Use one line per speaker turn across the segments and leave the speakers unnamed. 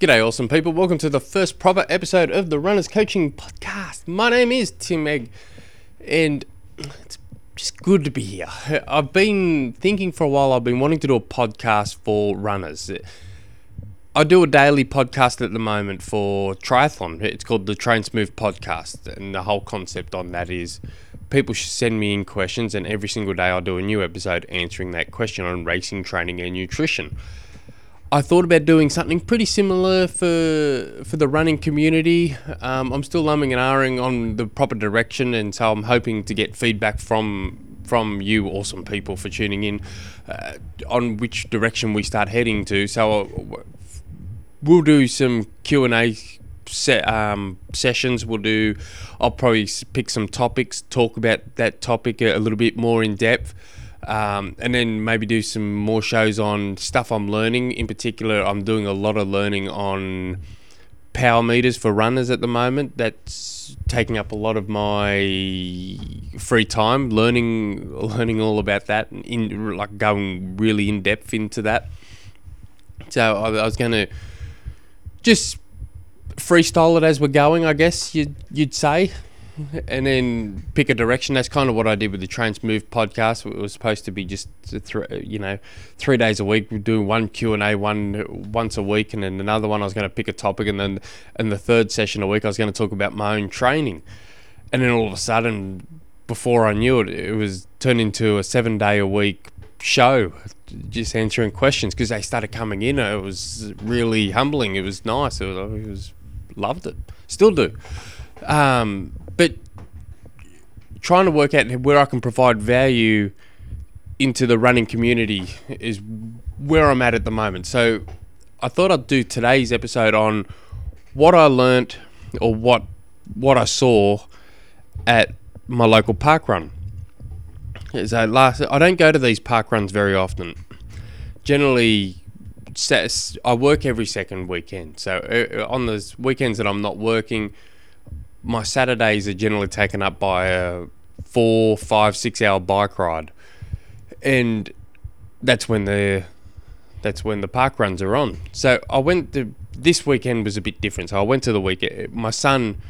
G'day, awesome people. Welcome to the first proper episode of the Runners Coaching Podcast. My name is Tim Egg, and it's just good to be here. I've been thinking for a while, I've been wanting to do a podcast for runners. I do a daily podcast at the moment for triathlon. It's called the Train Smooth Podcast, and the whole concept on that is people should send me in questions, and every single day I'll do a new episode answering that question on racing, training, and nutrition. I thought about doing something pretty similar for for the running community. Um, I'm still umming and ahhing on the proper direction, and so I'm hoping to get feedback from from you, awesome people, for tuning in uh, on which direction we start heading to. So uh, we'll do some Q and A se- um, sessions. We'll do. I'll probably pick some topics, talk about that topic a little bit more in depth. Um, and then maybe do some more shows on stuff I'm learning. In particular, I'm doing a lot of learning on power meters for runners at the moment. That's taking up a lot of my free time, learning learning all about that, and in like going really in depth into that. So I, I was going to just freestyle it as we're going, I guess you'd you'd say and then pick a direction. That's kind of what I did with the Train Smooth podcast. It was supposed to be just you know three days a week, we do one Q and A one once a week, and then another one I was going to pick a topic, and then in the third session a week I was going to talk about my own training, and then all of a sudden, before I knew it, it was turned into a seven day a week show just answering questions because they started coming in it was really humbling. It was nice. It was, it was loved it. Still do. Um, but trying to work out where I can provide value into the running community is where I'm at at the moment. So I thought I'd do today's episode on what I learnt or what what I saw at my local park run. So last, I don't go to these park runs very often. Generally, I work every second weekend. So uh, on those weekends that I'm not working, my Saturdays are generally taken up by a four, five, six hour bike ride, and that's when the that's when the park runs are on. So I went to this weekend was a bit different. So I went to the weekend. My son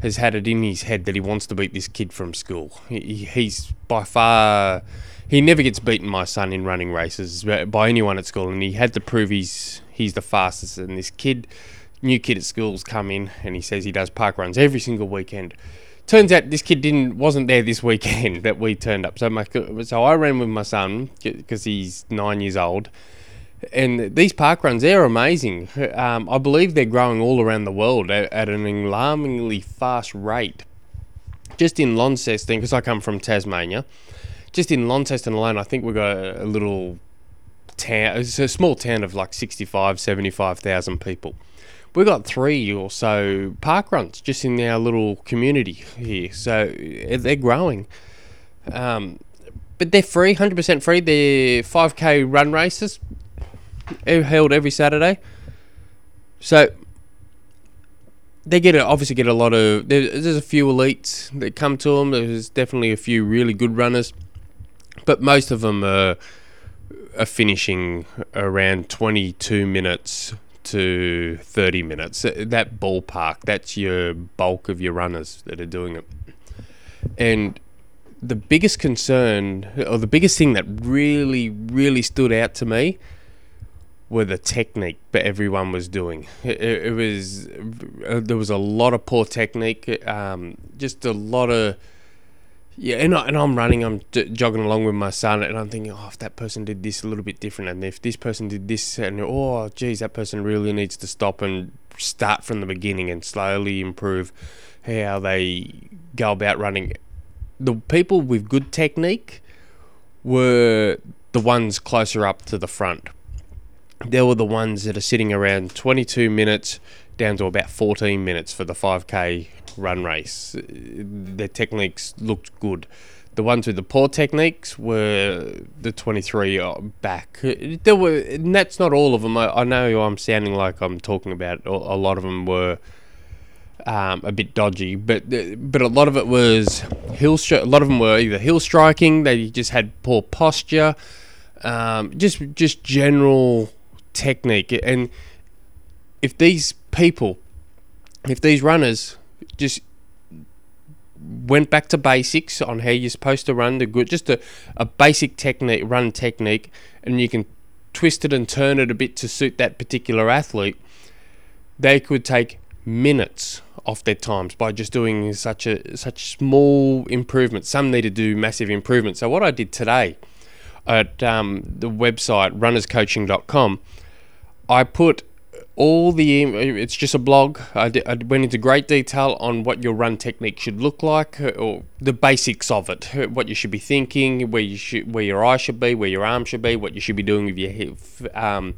has had it in his head that he wants to beat this kid from school. He, he's by far he never gets beaten. My son in running races by anyone at school, and he had to prove he's he's the fastest. And this kid new kid at school's come in and he says he does park runs every single weekend. Turns out this kid didn't wasn't there this weekend that we turned up. So my so I ran with my son because he's nine years old, and these park runs they're amazing. Um, I believe they're growing all around the world at, at an alarmingly fast rate. Just in Launceston, because I come from Tasmania, just in Launceston alone, I think we've got a, little town. It's a small town of like 65, 75,000 people we've got three or so park runs just in our little community here. So eh, they're growing. Um, but they're free, 100% free. They're 5k run races held every Saturday. So they get a, obviously get a lot of there's, there's a few elites that come to them. There's definitely a few really good runners, but most of them are, are finishing around 22 minutes to 30 minutes. That ballpark, that's your bulk of your runners that are doing it. And the biggest concern, or the biggest thing that really, really stood out to me, were the technique that everyone was doing. It, it was uh, there was a lot of poor technique, um, just a lot of yeah, and, I, and I'm running, I'm jogging along with my son, and I'm thinking, oh, if that person did this a little bit different, and if this person did this, and oh, geez, that person really needs to stop and start from the beginning and slowly improve how they go about running. The people with good technique were the ones closer up to the front. They were the ones that are sitting around 22 minutes down to about 14 minutes for the 5k run race. Their techniques looked good. The ones with the poor techniques were the 23 uh, back. There were, and that's not all of them. I, I know I'm sounding like I'm talking about a lot of them were um, a bit dodgy, but but a lot of it was hill. A lot of them were either heel striking. They just had poor posture, um, just just general technique and if these people, if these runners just went back to basics on how you're supposed to run the good, just a, a basic technique, run technique, and you can twist it and turn it a bit to suit that particular athlete, they could take minutes off their times by just doing such a such small improvements. Some need to do massive improvements. So what I did today at um, the website runnerscoaching.com, I put all the it's just a blog. I, went into great detail on what your run technique should look like, uh, or the basics of it, uh, what you should be thinking, where you should, where your eye should be, where your arm should be, what you should be doing with your um,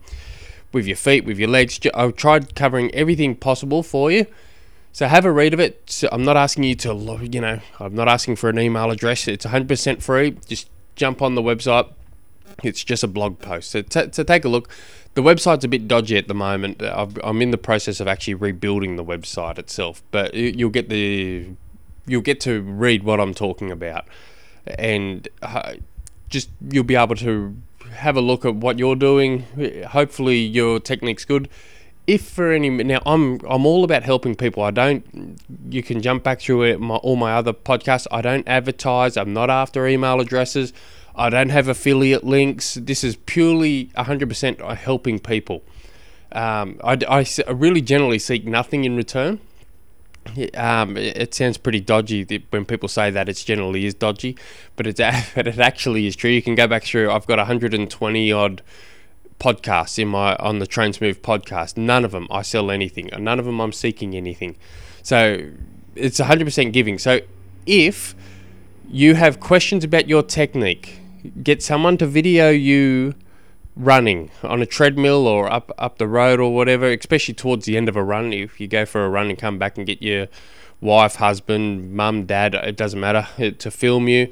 with your feet, with your legs. I've tried covering everything possible for you. So have a read of it. So I'm not asking you to, you know, I'm not asking for an email address. It's 100% free. Just jump on the website. It's just a blog post. So, t- take a look. The website's a bit dodgy at the moment. i am in the process of actually rebuilding the website itself, but you'll get the you'll get to read what I'm talking about, and uh, just you'll be able to have a look at what you're doing. Hopefully, your technique's good. If for any now, I'm I'm all about helping people. I don't. You can jump back through it, my, all my other podcasts. I don't advertise. I'm not after email addresses. I don't have affiliate links. This is purely 100% helping people. Um, I, I, really generally seek nothing in return. Um, it sounds pretty dodgy when people say that it generally is dodgy, but it's but it actually is true. You can go back through. I've got 120 odd podcasts in my on the Train Smooth podcast. None of them I sell anything. None of them I'm seeking anything. So it's 100% giving. So if you have questions about your technique, get someone to video you running on a treadmill or up up the road or whatever, especially towards the end of a run. If you go for a run and come back and get your wife, husband, mum, dad, it doesn't matter to film you.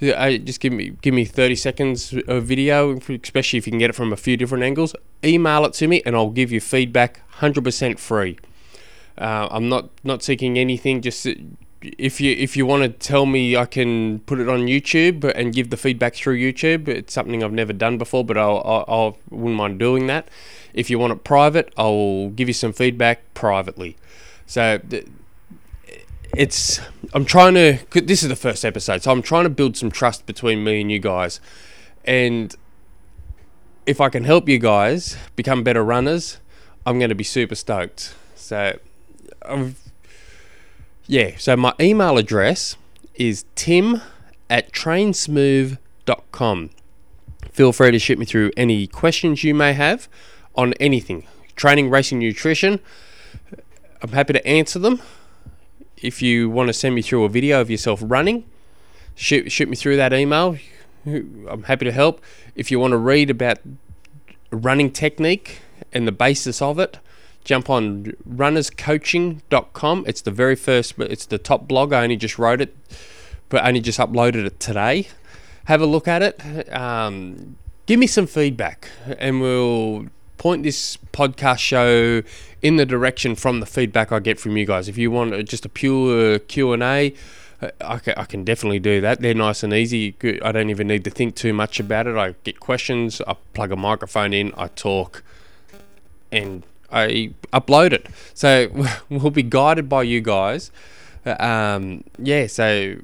just give me give me 30 seconds of video, especially if you can get it from a few different angles. Email it to me and I'll give you feedback 100% free. Uh, I'm not not seeking anything. Just if you if you want to tell me I can put it on YouTube and give the feedback through YouTube, it's something I've never done before, but I'll, I'll, I'll wouldn't mind doing that. If you want it private, I'll give you some feedback privately. So it's I'm trying to. This is the first episode, so I'm trying to build some trust between me and you guys, and if I can help you guys become better runners, I'm going to be super stoked. So I've yeah, so my email address is tim at trainsmooth.com. Feel free to shoot me through any questions you may have on anything training, racing, nutrition. I'm happy to answer them. If you want to send me through a video of yourself running, shoot, shoot me through that email. I'm happy to help. If you want to read about running technique and the basis of it, jump on runnerscoaching.com. It's the very first, but it's the top blog. I only just wrote it, but only just uploaded it today. Have a look at it. Um, give me some feedback, and we'll point this podcast show in the direction from the feedback I get from you guys. If you want just a pure Q and A. I I can definitely do that. They're nice and easy. I don't even need to think too much about it. I get questions, I plug a microphone in, I talk, and I upload it. So we'll be guided by you guys. Um, yeah, so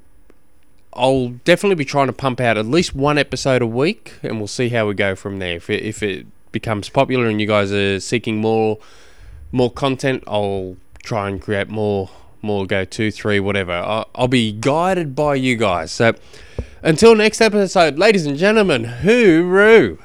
I'll definitely be trying to pump out at least one episode a week, and we'll see how we go from there. If it, if it becomes popular and you guys are seeking more more content, I'll try and create more more go two three whatever. I'll, I'll be guided by you guys. So until next episode, ladies and gentlemen, hooroo!